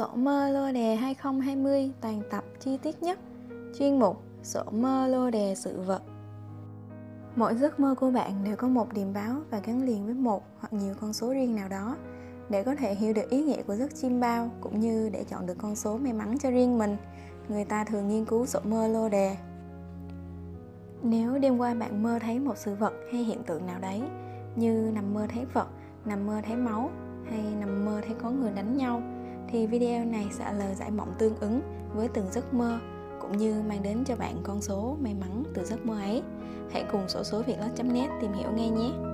Sổ mơ lô đề 2020 toàn tập chi tiết nhất. Chuyên mục Sổ mơ lô đề sự vật. Mỗi giấc mơ của bạn đều có một điểm báo và gắn liền với một hoặc nhiều con số riêng nào đó. Để có thể hiểu được ý nghĩa của giấc chim bao cũng như để chọn được con số may mắn cho riêng mình Người ta thường nghiên cứu sổ mơ lô đề. Nếu đêm qua bạn mơ thấy một sự vật hay hiện tượng nào đấy Như nằm mơ thấy vật, nằm mơ thấy máu hay nằm mơ thấy có người đánh nhau thì video này sẽ lời giải mộng tương ứng với từng giấc mơ, cũng như mang đến cho bạn con số may mắn từ giấc mơ ấy. Hãy cùng sổ số việt net tìm hiểu ngay nhé.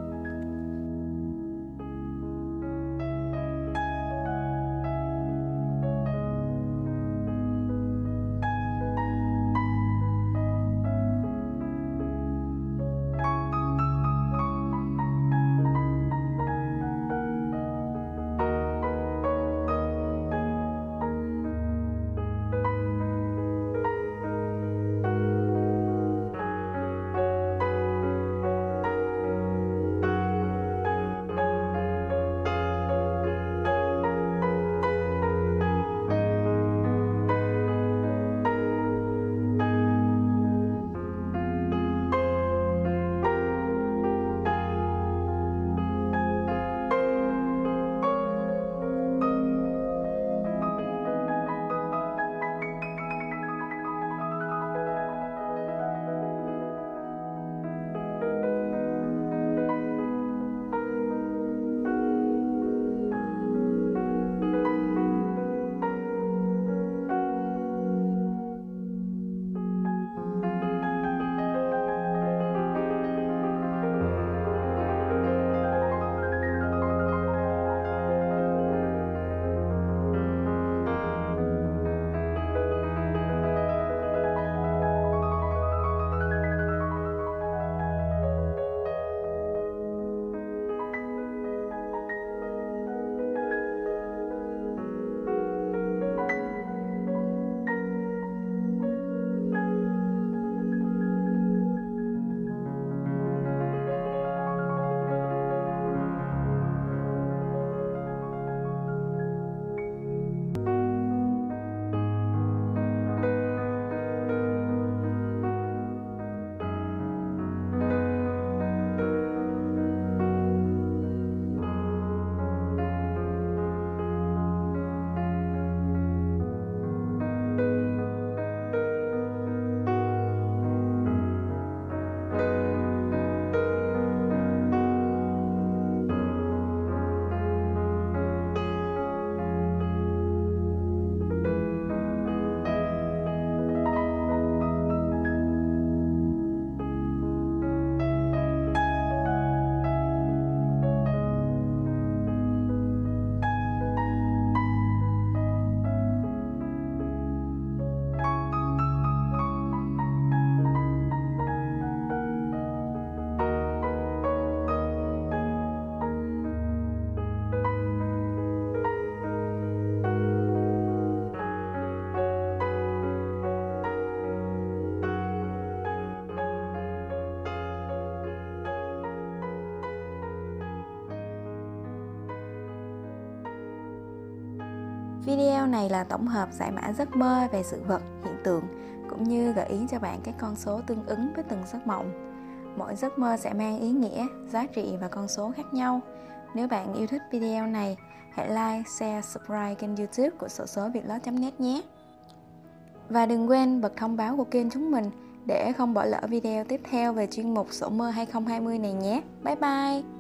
Video này là tổng hợp giải mã giấc mơ về sự vật, hiện tượng cũng như gợi ý cho bạn các con số tương ứng với từng giấc mộng. Mỗi giấc mơ sẽ mang ý nghĩa, giá trị và con số khác nhau. Nếu bạn yêu thích video này, hãy like, share, subscribe kênh youtube của sổ số vietlot.net nhé. Và đừng quên bật thông báo của kênh chúng mình để không bỏ lỡ video tiếp theo về chuyên mục sổ mơ 2020 này nhé. Bye bye!